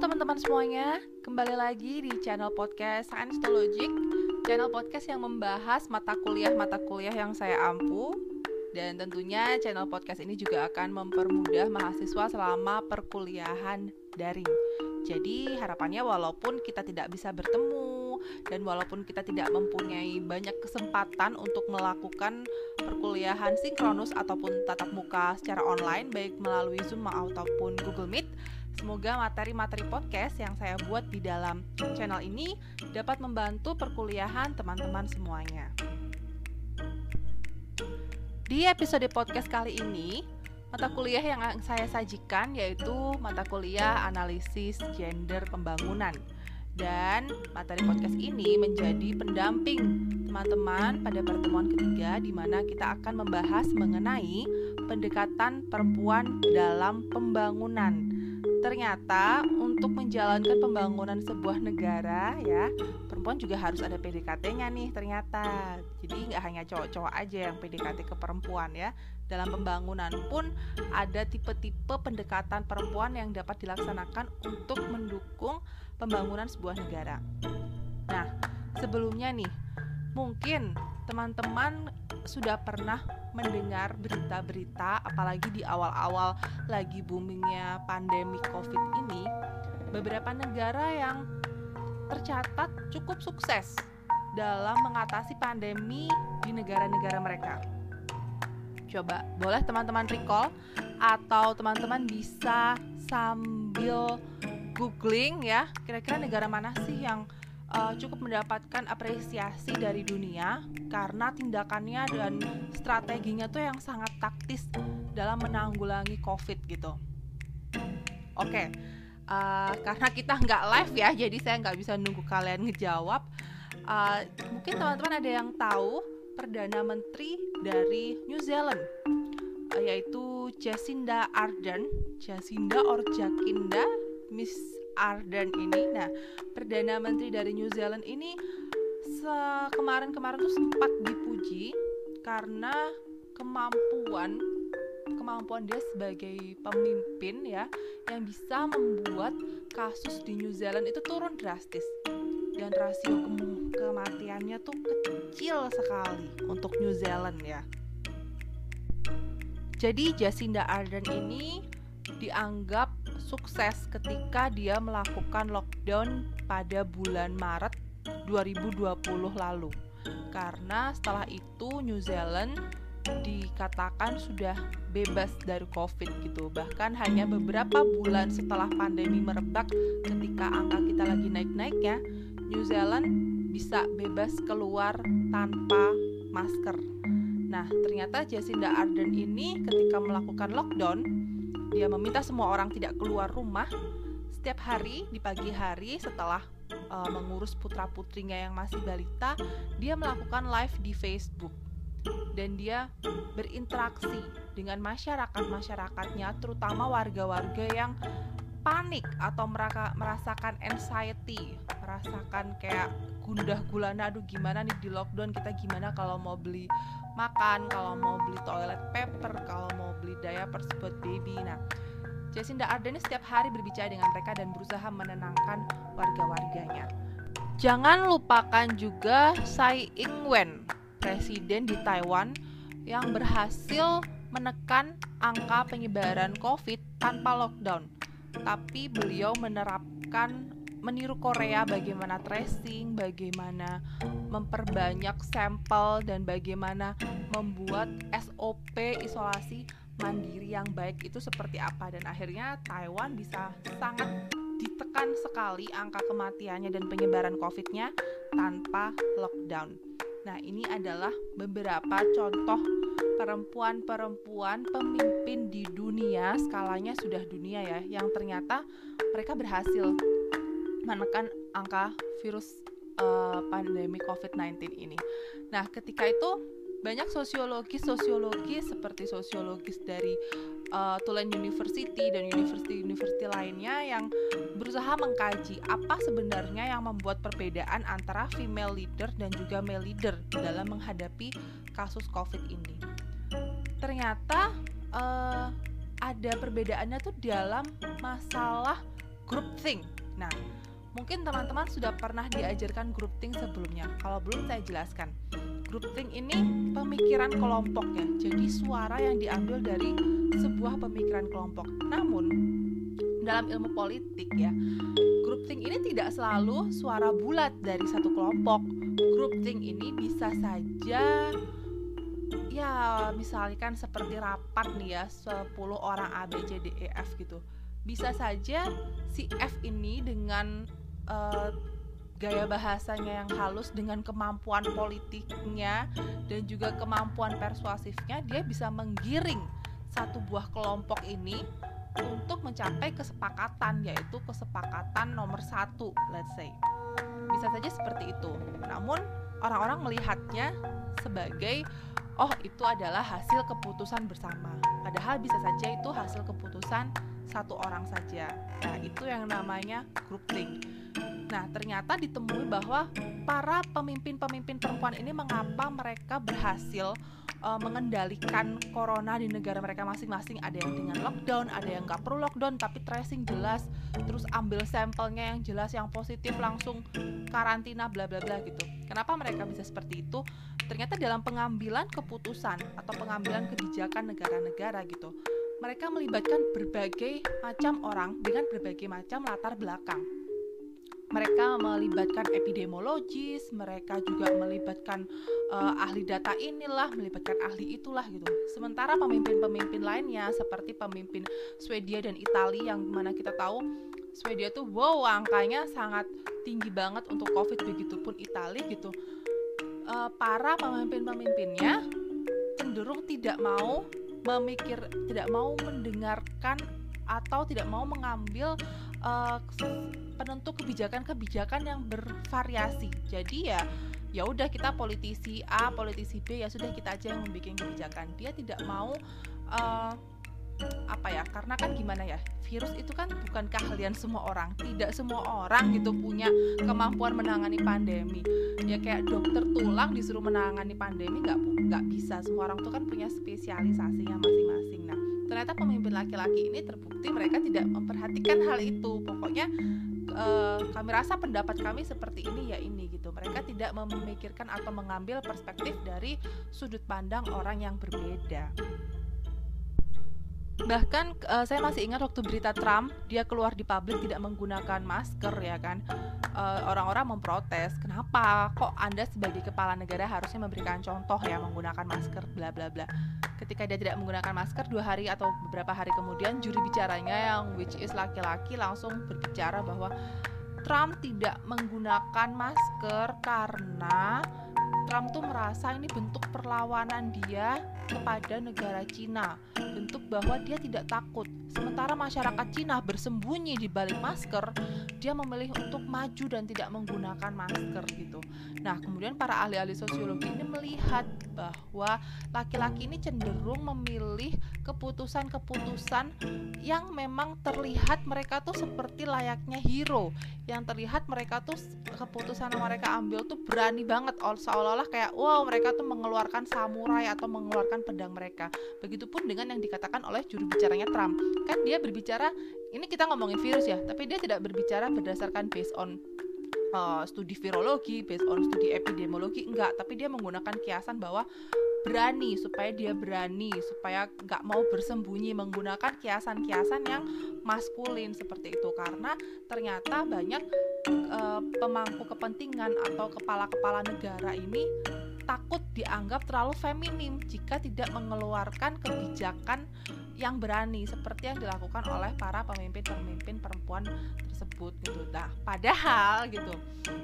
teman-teman semuanya, kembali lagi di channel podcast Science to Logic Channel podcast yang membahas mata kuliah-mata kuliah yang saya ampu. Dan tentunya channel podcast ini juga akan mempermudah mahasiswa selama perkuliahan daring. Jadi harapannya walaupun kita tidak bisa bertemu Dan walaupun kita tidak mempunyai banyak kesempatan untuk melakukan perkuliahan sinkronus ataupun tatap muka secara online Baik melalui Zoom ataupun Google Meet Semoga materi-materi podcast yang saya buat di dalam channel ini dapat membantu perkuliahan teman-teman semuanya. Di episode podcast kali ini, mata kuliah yang saya sajikan yaitu mata kuliah analisis gender pembangunan. Dan materi podcast ini menjadi pendamping teman-teman pada pertemuan ketiga di mana kita akan membahas mengenai pendekatan perempuan dalam pembangunan ternyata untuk menjalankan pembangunan sebuah negara ya perempuan juga harus ada PDKT-nya nih ternyata. Jadi nggak hanya cowok-cowok aja yang PDKT ke perempuan ya. Dalam pembangunan pun ada tipe-tipe pendekatan perempuan yang dapat dilaksanakan untuk mendukung pembangunan sebuah negara. Nah sebelumnya nih mungkin teman-teman sudah pernah mendengar berita-berita apalagi di awal-awal lagi boomingnya pandemi covid ini beberapa negara yang tercatat cukup sukses dalam mengatasi pandemi di negara-negara mereka. Coba, boleh teman-teman recall atau teman-teman bisa sambil googling ya, kira-kira negara mana sih yang uh, cukup mendapatkan apresiasi dari dunia karena tindakannya dan strateginya tuh yang sangat taktis dalam menanggulangi COVID gitu. Oke, okay. uh, karena kita nggak live ya, jadi saya nggak bisa nunggu kalian ngejawab. Uh, mungkin teman-teman ada yang tahu perdana menteri dari New Zealand yaitu Jacinda Ardern, Jacinda or Jacinda Miss Ardern ini nah perdana menteri dari New Zealand ini kemarin-kemarin tuh sempat dipuji karena kemampuan kemampuan dia sebagai pemimpin ya yang bisa membuat kasus di New Zealand itu turun drastis dan rasio ke kematiannya tuh kecil sekali untuk New Zealand ya. Jadi Jacinda Ardern ini dianggap sukses ketika dia melakukan lockdown pada bulan Maret 2020 lalu. Karena setelah itu New Zealand dikatakan sudah bebas dari COVID gitu. Bahkan hanya beberapa bulan setelah pandemi merebak ketika angka kita lagi naik-naik ya, New Zealand bisa bebas keluar tanpa masker. Nah, ternyata Jacinda Ardern ini ketika melakukan lockdown dia meminta semua orang tidak keluar rumah. Setiap hari di pagi hari setelah uh, mengurus putra-putrinya yang masih balita, dia melakukan live di Facebook. Dan dia berinteraksi dengan masyarakat-masyarakatnya terutama warga-warga yang panik atau meraka, merasakan anxiety, merasakan kayak gundah gulana aduh gimana nih di lockdown kita gimana kalau mau beli makan, kalau mau beli toilet paper, kalau mau beli diaper buat baby. Nah, Jacinda Ardern setiap hari berbicara dengan mereka dan berusaha menenangkan warga-warganya. Jangan lupakan juga Tsai Ing-wen, presiden di Taiwan yang berhasil menekan angka penyebaran COVID tanpa lockdown. Tapi beliau menerapkan meniru Korea bagaimana tracing, bagaimana memperbanyak sampel dan bagaimana membuat SOP isolasi mandiri yang baik itu seperti apa dan akhirnya Taiwan bisa sangat ditekan sekali angka kematiannya dan penyebaran COVID-nya tanpa lockdown. Nah, ini adalah beberapa contoh perempuan-perempuan pemimpin di dunia, skalanya sudah dunia ya, yang ternyata mereka berhasil menekan angka virus uh, pandemi COVID-19 ini. Nah, ketika itu banyak sosiologis-sosiologis seperti sosiologis dari uh, Tulane University dan university-university lainnya yang berusaha mengkaji apa sebenarnya yang membuat perbedaan antara female leader dan juga male leader dalam menghadapi kasus COVID ini. Ternyata uh, ada perbedaannya tuh dalam masalah groupthink. Nah, mungkin teman-teman sudah pernah diajarkan groupthink sebelumnya. Kalau belum saya jelaskan. Groupthink ini pemikiran kelompok ya. Jadi suara yang diambil dari sebuah pemikiran kelompok. Namun dalam ilmu politik ya, groupthink ini tidak selalu suara bulat dari satu kelompok. Groupthink ini bisa saja ya misalkan seperti rapat nih ya 10 orang A B C D E F gitu bisa saja si F ini dengan uh, gaya bahasanya yang halus dengan kemampuan politiknya dan juga kemampuan persuasifnya dia bisa menggiring satu buah kelompok ini untuk mencapai kesepakatan yaitu kesepakatan nomor satu let's say bisa saja seperti itu namun orang-orang melihatnya sebagai oh itu adalah hasil keputusan bersama padahal bisa saja itu hasil keputusan satu orang saja. Nah, itu yang namanya groupthink. Nah, ternyata ditemui bahwa para pemimpin-pemimpin perempuan ini mengapa mereka berhasil uh, mengendalikan corona di negara mereka masing-masing. Ada yang dengan lockdown, ada yang nggak perlu lockdown tapi tracing jelas, terus ambil sampelnya yang jelas, yang positif langsung karantina, bla bla bla gitu. Kenapa mereka bisa seperti itu? Ternyata dalam pengambilan keputusan atau pengambilan kebijakan negara-negara gitu mereka melibatkan berbagai macam orang dengan berbagai macam latar belakang. Mereka melibatkan epidemiologis, mereka juga melibatkan uh, ahli data inilah, melibatkan ahli itulah gitu. Sementara pemimpin-pemimpin lainnya seperti pemimpin Swedia dan Italia yang mana kita tahu Swedia tuh wow angkanya sangat tinggi banget untuk COVID begitupun Italia gitu. Uh, para pemimpin-pemimpinnya cenderung tidak mau memikir tidak mau mendengarkan atau tidak mau mengambil uh, penentu kebijakan-kebijakan yang bervariasi. Jadi ya ya udah kita politisi A, politisi B ya sudah kita aja yang membuat kebijakan. Dia tidak mau uh, apa ya? Karena kan gimana ya? Virus itu kan bukan keahlian semua orang. Tidak semua orang gitu punya kemampuan menangani pandemi. Ya kayak dokter tulang disuruh menangani pandemi nggak nggak bisa. Semua orang tuh kan punya spesialisasinya masing-masing. Nah, ternyata pemimpin laki-laki ini terbukti mereka tidak memperhatikan hal itu. Pokoknya uh, kami rasa pendapat kami seperti ini ya ini gitu. Mereka tidak memikirkan atau mengambil perspektif dari sudut pandang orang yang berbeda bahkan uh, saya masih ingat waktu berita Trump dia keluar di publik tidak menggunakan masker ya kan? Eh, orang-orang memprotes kenapa? Kok anda sebagai kepala negara harusnya memberikan contoh ya menggunakan masker? Bla bla bla. Ketika dia tidak menggunakan masker dua hari atau beberapa hari kemudian juri bicaranya yang which is laki-laki langsung berbicara bahwa Trump tidak menggunakan masker karena Trump tuh merasa ini bentuk perlawanan dia kepada negara Cina, bentuk bahwa dia tidak takut. Sementara masyarakat Cina bersembunyi di balik masker, dia memilih untuk maju dan tidak menggunakan masker gitu. Nah, kemudian para ahli-ahli sosiologi ini melihat bahwa laki-laki ini cenderung memilih keputusan-keputusan yang memang terlihat mereka tuh seperti layaknya hero, yang terlihat mereka tuh keputusan yang mereka ambil tuh berani banget seolah-olah kayak wow mereka tuh mengeluarkan samurai atau mengeluarkan pedang mereka. Begitupun dengan yang dikatakan oleh juru bicaranya Trump. Kan dia berbicara ini kita ngomongin virus ya tapi dia tidak berbicara berdasarkan based on uh, studi virologi based on studi epidemiologi enggak. Tapi dia menggunakan kiasan bahwa berani supaya dia berani supaya nggak mau bersembunyi menggunakan kiasan-kiasan yang maskulin seperti itu. Karena ternyata banyak uh, pemangku kepentingan atau kepala-kepala negara ini takut dianggap terlalu feminim jika tidak mengeluarkan kebijakan yang berani seperti yang dilakukan oleh para pemimpin-pemimpin perempuan tersebut gitu. Nah, padahal gitu.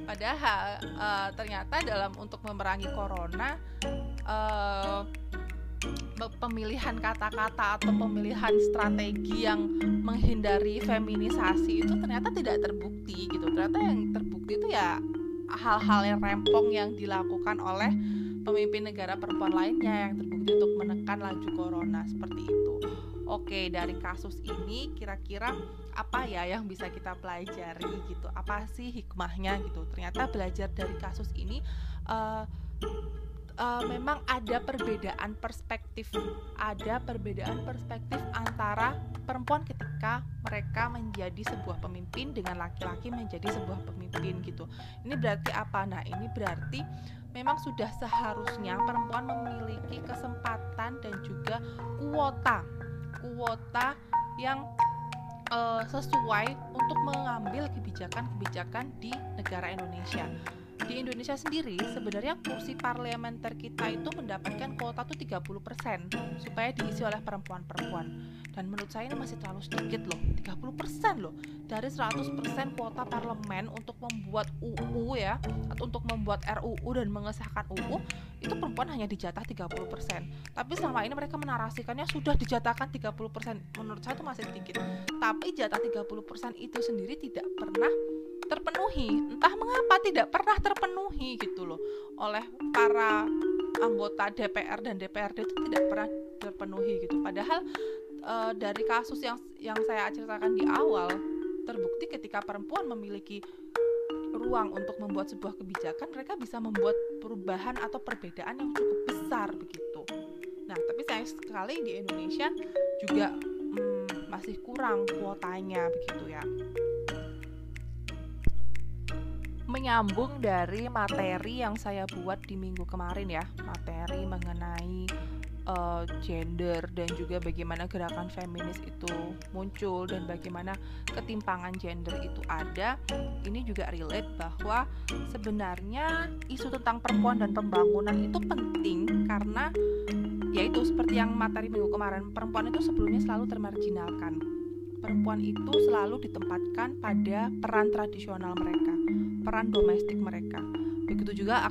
Padahal uh, ternyata dalam untuk memerangi corona uh, pemilihan kata-kata atau pemilihan strategi yang menghindari feminisasi itu ternyata tidak terbukti gitu. Ternyata yang terbukti itu ya hal-hal yang rempong yang dilakukan oleh pemimpin negara perempuan lainnya yang terbukti untuk menekan laju corona seperti itu. Oke, dari kasus ini kira-kira apa ya yang bisa kita pelajari gitu? Apa sih hikmahnya gitu? Ternyata belajar dari kasus ini uh, uh, memang ada perbedaan perspektif, ada perbedaan perspektif antara per perempuan ketika mereka menjadi sebuah pemimpin dengan laki-laki menjadi sebuah pemimpin gitu. Ini berarti apa? Nah, ini berarti memang sudah seharusnya perempuan memiliki kesempatan dan juga kuota kuota yang uh, sesuai untuk mengambil kebijakan-kebijakan di negara Indonesia di Indonesia sendiri sebenarnya kursi parlementer kita itu mendapatkan kuota tuh 30% supaya diisi oleh perempuan-perempuan. Dan menurut saya ini masih terlalu sedikit loh 30% loh. Dari 100% kuota parlemen untuk membuat UU ya atau untuk membuat RUU dan mengesahkan UU itu perempuan hanya dijatah 30% tapi selama ini mereka menarasikannya sudah dijatahkan 30% menurut saya itu masih sedikit. Tapi jatah 30% itu sendiri tidak pernah terpenuhi. Entah mengapa tidak pernah terpenuhi gitu loh. Oleh para anggota DPR dan DPRD itu tidak pernah terpenuhi gitu. Padahal e, dari kasus yang yang saya ceritakan di awal terbukti ketika perempuan memiliki ruang untuk membuat sebuah kebijakan mereka bisa membuat perubahan atau perbedaan yang cukup besar begitu. Nah tapi sayang sekali di Indonesia juga hmm, masih kurang kuotanya begitu ya menyambung dari materi yang saya buat di minggu kemarin ya, materi mengenai uh, gender dan juga bagaimana gerakan feminis itu muncul dan bagaimana ketimpangan gender itu ada. Ini juga relate bahwa sebenarnya isu tentang perempuan dan pembangunan itu penting karena yaitu seperti yang materi minggu kemarin, perempuan itu sebelumnya selalu termarginalkan. Perempuan itu selalu ditempatkan pada peran tradisional mereka peran domestik mereka. Begitu juga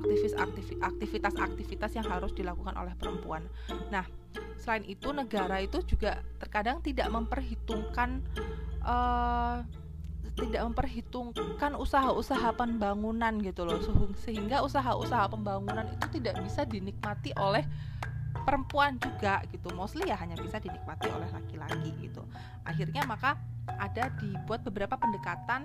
aktivitas-aktivitas yang harus dilakukan oleh perempuan. Nah, selain itu negara itu juga terkadang tidak memperhitungkan uh, tidak memperhitungkan usaha-usaha pembangunan gitu loh sehingga usaha-usaha pembangunan itu tidak bisa dinikmati oleh perempuan juga gitu mostly ya hanya bisa dinikmati oleh laki-laki gitu akhirnya maka ada dibuat beberapa pendekatan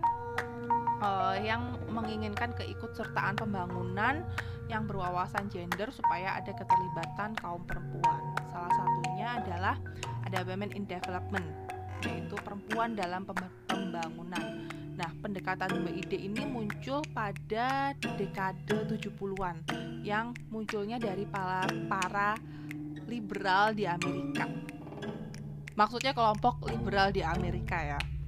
uh, yang menginginkan keikutsertaan pembangunan yang berwawasan gender supaya ada keterlibatan kaum perempuan. Salah satunya adalah ada Women in Development, yaitu perempuan dalam pembangunan. Nah, pendekatan WID ini muncul pada dekade 70-an yang munculnya dari para, para liberal di Amerika. Maksudnya kelompok liberal di Amerika ya.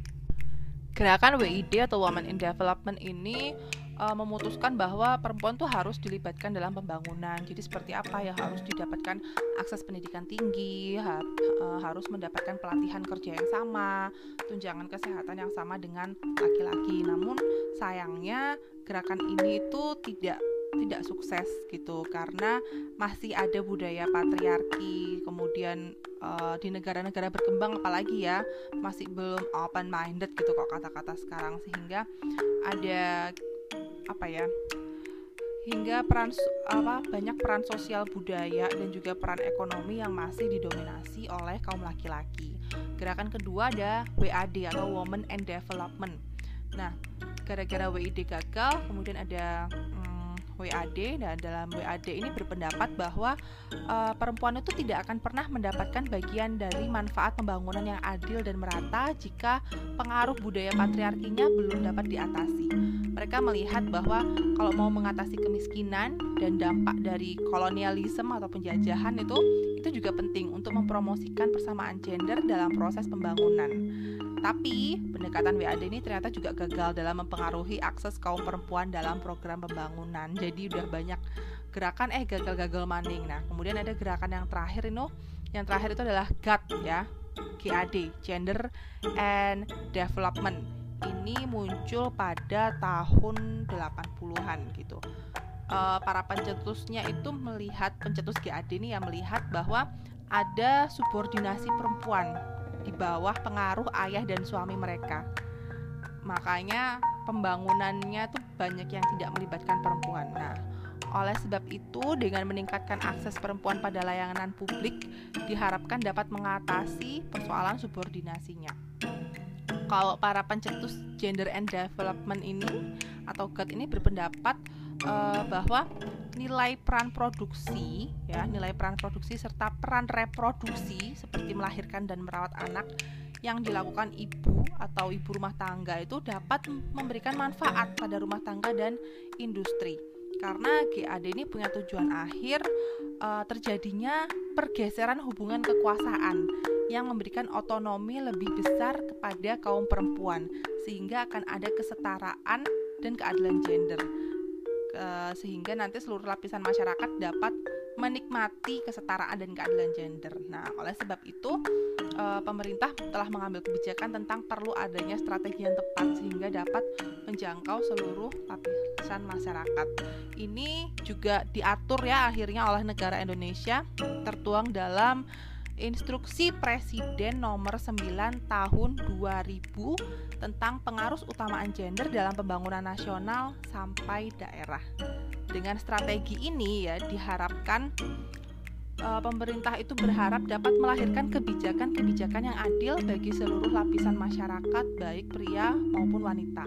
Gerakan WID atau Women in Development ini uh, memutuskan bahwa perempuan tuh harus dilibatkan dalam pembangunan. Jadi seperti apa ya harus didapatkan akses pendidikan tinggi, ha uh, harus mendapatkan pelatihan kerja yang sama, tunjangan kesehatan yang sama dengan laki-laki. Namun sayangnya gerakan ini itu tidak tidak sukses gitu karena masih ada budaya patriarki kemudian uh, di negara-negara berkembang apalagi ya masih belum open minded gitu kok kata-kata sekarang sehingga ada apa ya hingga peran apa banyak peran sosial budaya dan juga peran ekonomi yang masih didominasi oleh kaum laki-laki. Gerakan kedua ada WAD atau Women and Development. Nah, gara-gara WID gagal, kemudian ada WAD dan dalam WAD ini berpendapat bahwa uh, perempuan itu tidak akan pernah mendapatkan bagian dari manfaat pembangunan yang adil dan merata jika pengaruh budaya patriarkinya belum dapat diatasi. Mereka melihat bahwa kalau mau mengatasi kemiskinan dan dampak dari kolonialisme atau penjajahan itu itu juga penting untuk mempromosikan persamaan gender dalam proses pembangunan. Tapi pendekatan WAD ini ternyata juga gagal dalam mempengaruhi akses kaum perempuan dalam program pembangunan. Jadi udah banyak gerakan eh gagal-gagal maning. Nah, kemudian ada gerakan yang terakhir ini yang terakhir itu adalah GAD ya. GAD, Gender and Development. Ini muncul pada tahun 80-an gitu. Uh, para pencetusnya itu melihat pencetus GAD ini yang melihat bahwa ada subordinasi perempuan di bawah pengaruh ayah dan suami mereka. Makanya pembangunannya tuh banyak yang tidak melibatkan perempuan. Nah, oleh sebab itu dengan meningkatkan akses perempuan pada layanan publik diharapkan dapat mengatasi persoalan subordinasinya. Kalau para pencetus gender and development ini atau GAT ini berpendapat uh, bahwa nilai peran produksi ya nilai peran produksi serta peran reproduksi seperti melahirkan dan merawat anak yang dilakukan ibu atau ibu rumah tangga itu dapat memberikan manfaat pada rumah tangga dan industri. Karena GAD ini punya tujuan akhir uh, terjadinya pergeseran hubungan kekuasaan yang memberikan otonomi lebih besar kepada kaum perempuan sehingga akan ada kesetaraan dan keadilan gender. Uh, sehingga nanti seluruh lapisan masyarakat dapat menikmati kesetaraan dan keadilan gender. Nah, oleh sebab itu uh, pemerintah telah mengambil kebijakan tentang perlu adanya strategi yang tepat sehingga dapat menjangkau seluruh lapisan masyarakat. Ini juga diatur ya akhirnya oleh negara Indonesia tertuang dalam Instruksi Presiden nomor 9 tahun 2000 tentang pengaruh utamaan gender dalam pembangunan nasional sampai daerah dengan strategi ini ya diharapkan uh, pemerintah itu berharap dapat melahirkan kebijakan-kebijakan yang adil bagi seluruh lapisan masyarakat baik pria maupun wanita.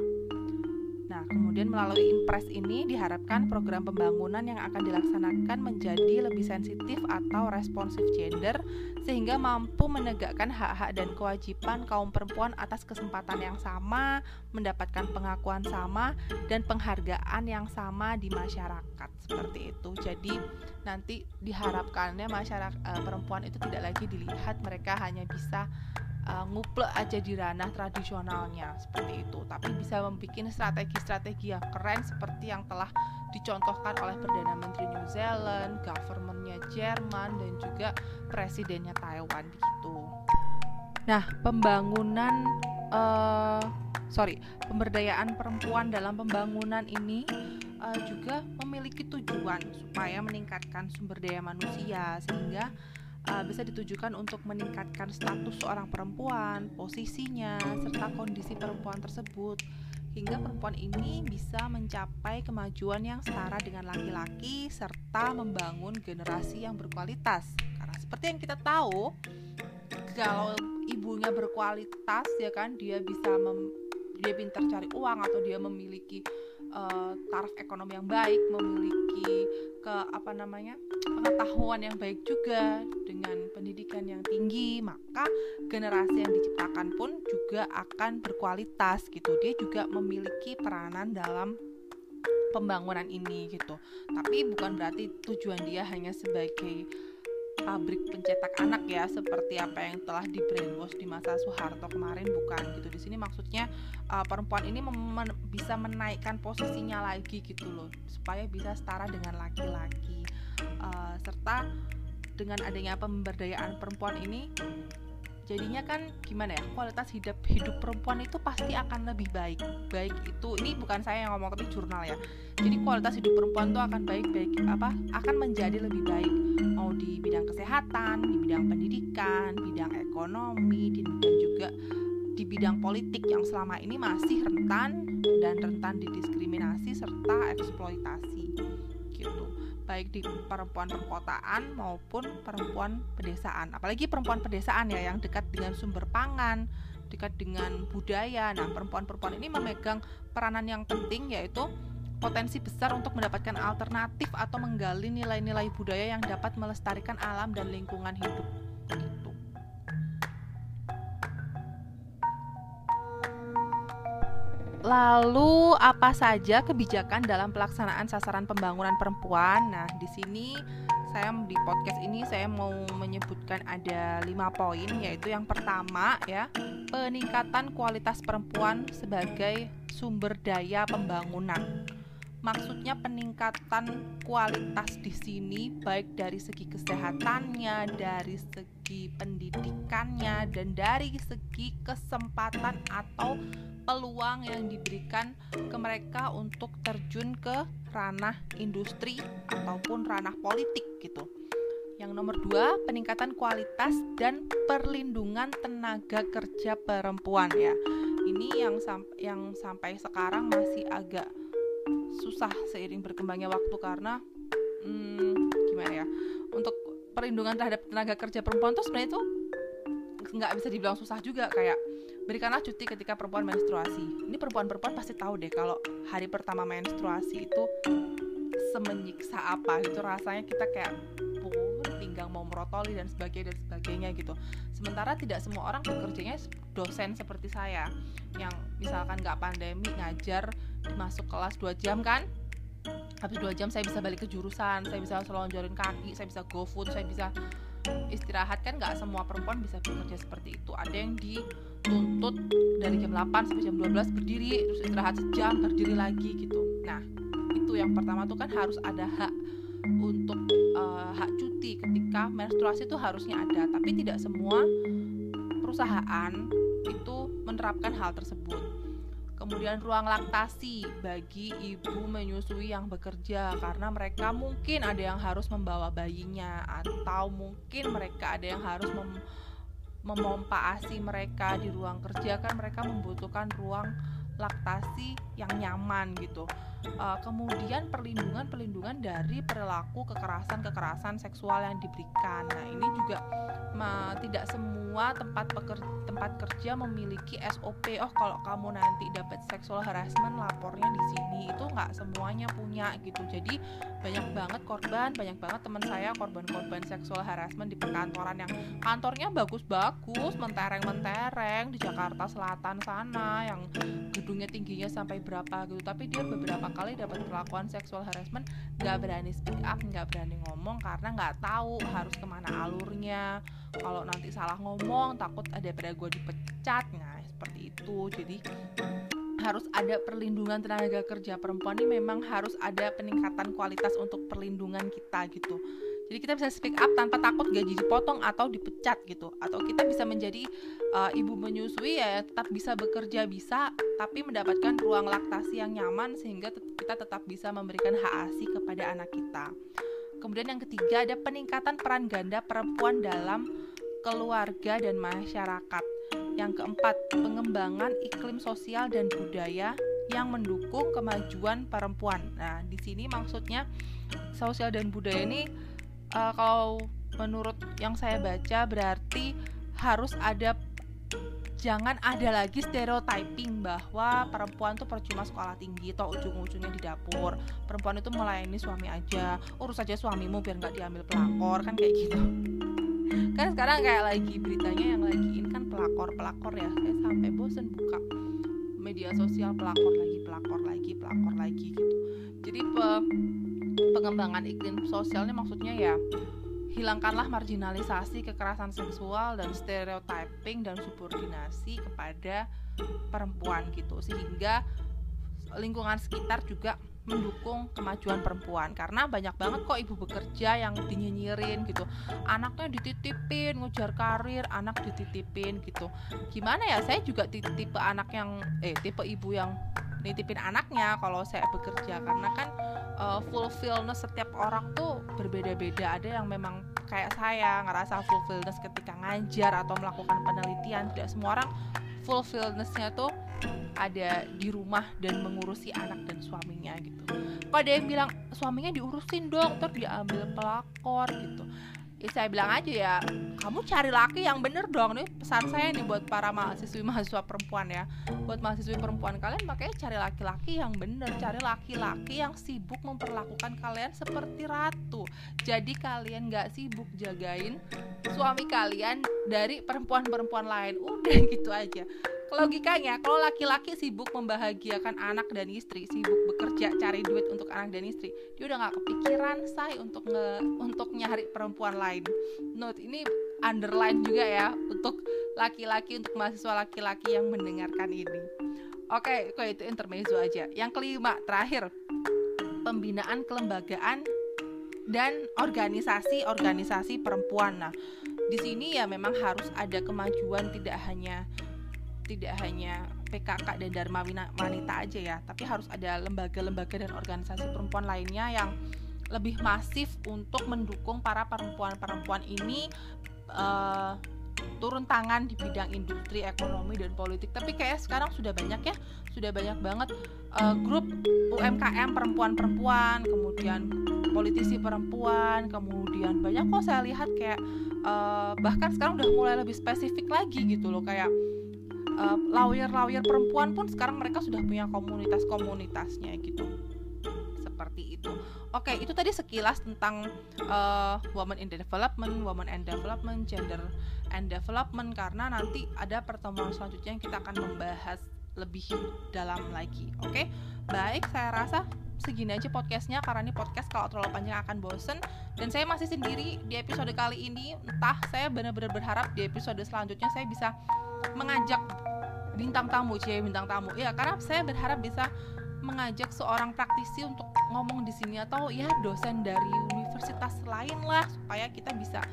Nah, kemudian melalui Impres ini diharapkan program pembangunan yang akan dilaksanakan menjadi lebih sensitif atau responsif gender sehingga mampu menegakkan hak-hak dan kewajiban kaum perempuan atas kesempatan yang sama, mendapatkan pengakuan sama dan penghargaan yang sama di masyarakat. Seperti itu. Jadi nanti diharapkannya masyarakat uh, perempuan itu tidak lagi dilihat mereka hanya bisa uh, nguplek aja di ranah tradisionalnya seperti itu tapi bisa membuat strategi-strategi yang keren seperti yang telah dicontohkan oleh Perdana Menteri New Zealand, governmentnya Jerman dan juga presidennya Taiwan gitu. Nah, pembangunan uh, sorry, pemberdayaan perempuan dalam pembangunan ini uh, juga memiliki tujuan supaya meningkatkan sumber daya manusia sehingga uh, bisa ditujukan untuk meningkatkan status seorang perempuan, posisinya, serta kondisi perempuan tersebut hingga perempuan ini bisa mencapai kemajuan yang setara dengan laki-laki serta membangun generasi yang berkualitas. Karena seperti yang kita tahu, kalau ibunya berkualitas ya kan dia bisa mem dia pintar cari uang atau dia memiliki uh, taraf ekonomi yang baik, memiliki ke apa namanya pengetahuan yang baik juga dengan pendidikan yang tinggi, maka generasi yang diciptakan pun juga akan berkualitas gitu. Dia juga memiliki peranan dalam pembangunan ini gitu. Tapi bukan berarti tujuan dia hanya sebagai pabrik pencetak anak ya seperti apa yang telah di brainwash di masa Soeharto kemarin bukan gitu. Di sini maksudnya uh, perempuan ini men bisa menaikkan posisinya lagi gitu loh supaya bisa setara dengan laki-laki. Uh, serta dengan adanya pemberdayaan perempuan ini jadinya kan gimana ya kualitas hidup hidup perempuan itu pasti akan lebih baik. Baik itu ini bukan saya yang ngomong tapi jurnal ya. Jadi kualitas hidup perempuan itu akan baik baik apa akan menjadi lebih baik. Mau di bidang kesehatan di bidang pendidikan bidang ekonomi dan juga di bidang politik yang selama ini masih rentan dan rentan didiskriminasi serta eksploitasi. Gitu baik di perempuan perkotaan maupun perempuan pedesaan. Apalagi perempuan pedesaan ya yang dekat dengan sumber pangan, dekat dengan budaya. Nah, perempuan-perempuan ini memegang peranan yang penting yaitu potensi besar untuk mendapatkan alternatif atau menggali nilai-nilai budaya yang dapat melestarikan alam dan lingkungan hidup. Lalu apa saja kebijakan dalam pelaksanaan sasaran pembangunan perempuan? Nah, di sini saya di podcast ini saya mau menyebutkan ada lima poin yaitu yang pertama ya peningkatan kualitas perempuan sebagai sumber daya pembangunan. Maksudnya peningkatan kualitas di sini baik dari segi kesehatannya, dari segi pendidikannya dan dari segi kesempatan atau peluang yang diberikan ke mereka untuk terjun ke ranah industri ataupun ranah politik gitu. Yang nomor dua, peningkatan kualitas dan perlindungan tenaga kerja perempuan ya. Ini yang sam yang sampai sekarang masih agak susah seiring berkembangnya waktu karena hmm, gimana ya untuk perlindungan terhadap tenaga kerja perempuan tuh sebenarnya itu nggak bisa dibilang susah juga kayak berikanlah cuti ketika perempuan menstruasi. Ini perempuan-perempuan pasti tahu deh kalau hari pertama menstruasi itu semenyiksa apa gitu. Rasanya kita kayak pinggang mau merotoli dan sebagainya dan sebagainya gitu. Sementara tidak semua orang bekerjanya dosen seperti saya yang misalkan nggak pandemi ngajar masuk kelas 2 jam kan? Habis dua jam saya bisa balik ke jurusan saya bisa selonjorin kaki saya bisa go food saya bisa istirahat kan? Nggak semua perempuan bisa bekerja seperti itu. Ada yang dituntut dari jam 8 sampai jam 12 berdiri terus istirahat sejam berdiri lagi gitu. Nah itu yang pertama tuh kan harus ada hak untuk uh, hak cuti ketika menstruasi itu harusnya ada. Tapi tidak semua perusahaan itu menerapkan hal tersebut. Kemudian ruang laktasi bagi ibu menyusui yang bekerja karena mereka mungkin ada yang harus membawa bayinya atau mungkin mereka ada yang harus mem memompa ASI mereka di ruang kerja kan mereka membutuhkan ruang laktasi yang nyaman gitu. Uh, kemudian perlindungan perlindungan dari perilaku kekerasan kekerasan seksual yang diberikan. Nah ini juga ma, tidak semua tempat pekerja, tempat kerja memiliki SOP. Oh kalau kamu nanti dapat seksual harassment lapornya di sini itu nggak semuanya punya gitu. Jadi banyak banget korban, banyak banget teman saya korban-korban seksual harassment di perkantoran yang kantornya bagus-bagus, mentereng-mentereng di Jakarta Selatan sana yang gedungnya tingginya sampai berapa gitu tapi dia beberapa kali dapat perlakuan seksual harassment nggak berani speak up nggak berani ngomong karena nggak tahu harus ke mana alurnya. Kalau nanti salah ngomong takut ada pada gue dipecat. Nah seperti itu. Jadi harus ada perlindungan tenaga kerja perempuan ini memang harus ada peningkatan kualitas untuk perlindungan kita gitu jadi kita bisa speak up tanpa takut gaji dipotong atau dipecat gitu. Atau kita bisa menjadi uh, ibu menyusui ya tetap bisa bekerja bisa tapi mendapatkan ruang laktasi yang nyaman sehingga kita tetap bisa memberikan hak ASI kepada anak kita. Kemudian yang ketiga ada peningkatan peran ganda perempuan dalam keluarga dan masyarakat. Yang keempat pengembangan iklim sosial dan budaya yang mendukung kemajuan perempuan. Nah di sini maksudnya sosial dan budaya ini uh, kalau menurut yang saya baca berarti harus ada jangan ada lagi stereotyping bahwa perempuan tuh percuma sekolah tinggi atau ujung-ujungnya di dapur. Perempuan itu melayani suami aja urus aja suamimu biar nggak diambil pelakor kan kayak gitu. Kan sekarang kayak lagi beritanya yang lagi ini kan pelakor pelakor ya. Saya sampai bosen buka media sosial pelakor lagi pelakor lagi pelakor lagi gitu. Jadi pe pengembangan iklim sosialnya maksudnya ya hilangkanlah marginalisasi kekerasan seksual dan stereotyping dan subordinasi kepada perempuan gitu. Sehingga lingkungan sekitar juga mendukung kemajuan perempuan. Karena banyak banget kok ibu bekerja yang dinyinyirin gitu. Anaknya dititipin ngejar karir anak dititipin gitu. Gimana ya saya juga tipe anak yang eh tipe ibu yang nitipin anaknya kalau saya bekerja. Karena kan uh, fulfillness setiap orang tuh berbeda-beda. Ada yang memang kayak saya ngerasa fulfillness ketika ngajar atau melakukan penelitian. Tidak semua orang fulfillnessnya tuh ada di rumah dan mengurusi anak dan suaminya gitu. Ada yang bilang suaminya diurusin dong, terus diambil pelakor gitu ya saya bilang aja ya kamu cari laki yang bener dong. Nih pesan saya nih buat para mahasiswi mahasiswa perempuan ya. Buat mahasiswi perempuan kalian makanya cari laki-laki yang bener cari laki-laki yang sibuk memperlakukan kalian seperti ratu. Jadi kalian gak sibuk jagain suami kalian dari perempuan-perempuan lain. Udah gitu aja logikanya kalau laki-laki sibuk membahagiakan anak dan istri sibuk bekerja cari duit untuk anak dan istri dia udah nggak kepikiran say untuk nge untuk nyari perempuan lain. Note ini underline juga ya untuk laki-laki untuk mahasiswa laki-laki yang mendengarkan ini. Oke kok itu intermezzo aja. Yang kelima terakhir pembinaan kelembagaan dan organisasi-organisasi perempuan. Nah, di sini ya memang harus ada kemajuan tidak hanya tidak hanya PKK dan Dharma Wanita aja ya, tapi harus ada lembaga-lembaga dan organisasi perempuan lainnya yang lebih masif untuk mendukung para perempuan-perempuan ini uh, turun tangan di bidang industri, ekonomi dan politik. Tapi kayak sekarang sudah banyak ya, sudah banyak banget uh, grup UMKM perempuan-perempuan, kemudian politisi perempuan, kemudian banyak kok saya lihat kayak uh, bahkan sekarang udah mulai lebih spesifik lagi gitu loh kayak uh, lawyer-lawyer perempuan pun sekarang mereka sudah punya komunitas-komunitasnya gitu seperti itu Oke, itu tadi sekilas tentang uh, woman in development, woman and development, gender and development karena nanti ada pertemuan selanjutnya yang kita akan membahas lebih dalam lagi. Oke, baik, saya rasa segini aja podcastnya karena ini podcast kalau terlalu panjang akan bosen dan saya masih sendiri di episode kali ini. Entah saya benar-benar berharap di episode selanjutnya saya bisa mengajak bintang tamu, cie bintang tamu. Ya, karena saya berharap bisa mengajak seorang praktisi untuk ngomong di sini atau ya dosen dari universitas lain lah supaya kita bisa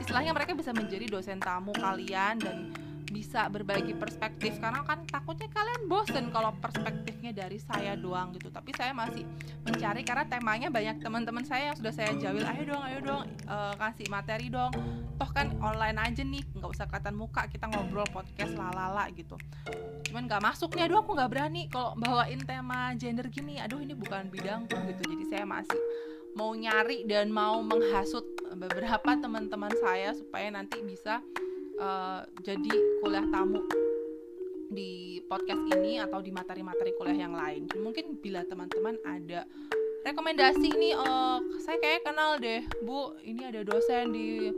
istilahnya mereka bisa menjadi dosen tamu kalian dan bisa berbagi perspektif. Karena kan takutnya kalian bosen kalau perspektifnya dari saya doang gitu. Tapi saya masih mencari karena temanya banyak teman-teman saya yang sudah saya jawil ayo dong ayo dong uh, kasih materi dong. Toh kan online aja nih nggak usah kelihatan muka kita ngobrol podcast lalala gitu. Cuman nggak masuknya aduh aku nggak berani kalau bawain tema gender gini. Aduh ini bukan bidangku gitu. Jadi saya masih mau nyari dan mau menghasut beberapa teman-teman saya supaya nanti bisa uh, jadi kuliah tamu di podcast ini atau di materi-materi kuliah yang lain. Mungkin bila teman-teman ada rekomendasi ini, uh, saya kayak kenal deh, Bu, ini ada dosen di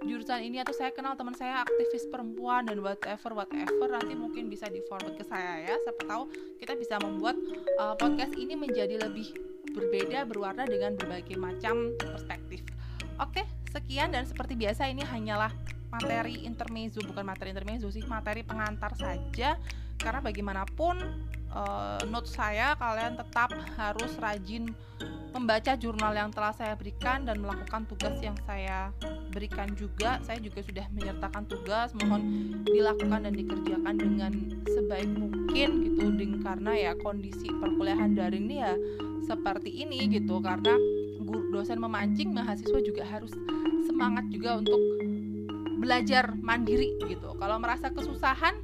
jurusan ini atau saya kenal teman saya aktivis perempuan dan whatever whatever nanti mungkin bisa di forward ke saya ya siapa tahu kita bisa membuat uh, podcast ini menjadi lebih berbeda berwarna dengan berbagai macam perspektif oke sekian dan seperti biasa ini hanyalah materi intermezzo bukan materi intermezzo sih materi pengantar saja. Karena bagaimanapun uh, note saya kalian tetap harus rajin membaca jurnal yang telah saya berikan dan melakukan tugas yang saya berikan juga. Saya juga sudah menyertakan tugas mohon dilakukan dan dikerjakan dengan sebaik mungkin gitu. Dengan karena ya kondisi perkuliahan daring ini ya seperti ini gitu. Karena guru dosen memancing mahasiswa juga harus semangat juga untuk belajar mandiri gitu. Kalau merasa kesusahan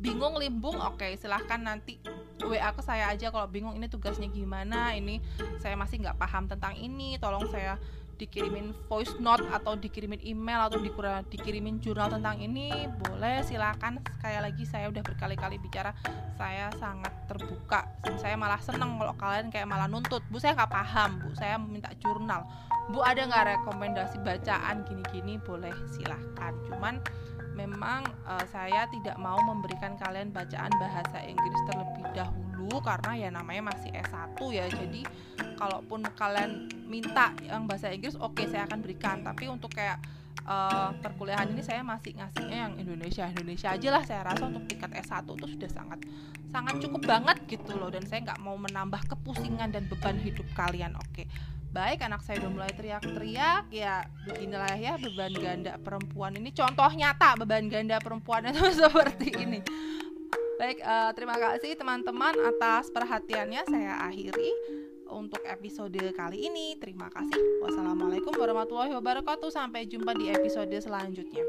bingung limbung oke okay, silahkan nanti WA ke saya aja kalau bingung ini tugasnya gimana ini saya masih nggak paham tentang ini tolong saya dikirimin voice note atau dikirimin email atau dikirimin jurnal tentang ini boleh silakan sekali lagi saya udah berkali-kali bicara saya sangat terbuka saya malah seneng kalau kalian kayak malah nuntut. Bu saya nggak paham bu. Saya minta jurnal bu ada nggak rekomendasi bacaan gini-gini? Boleh silahkan. Cuman memang uh, saya tidak mau memberikan kalian bacaan bahasa Inggris terlebih dahulu karena ya namanya masih S1 ya. Jadi kalaupun kalian minta yang bahasa Inggris oke okay, saya akan berikan. Tapi untuk kayak uh, perkuliahan ini saya masih ngasihnya yang Indonesia Indonesia aja lah. Saya rasa untuk tingkat S1 itu sudah sangat sangat cukup banget gitu loh. Dan saya nggak mau menambah kepusingan dan beban hidup kalian oke. okay. Baik anak saya udah mulai teriak-teriak ya beginilah ya beban ganda perempuan ini contoh nyata beban ganda perempuan itu seperti ini baik uh, terima kasih teman-teman atas perhatiannya saya akhiri untuk episode kali ini. Terima kasih. Wassalamualaikum warahmatullahi wabarakatuh. Sampai jumpa di episode selanjutnya.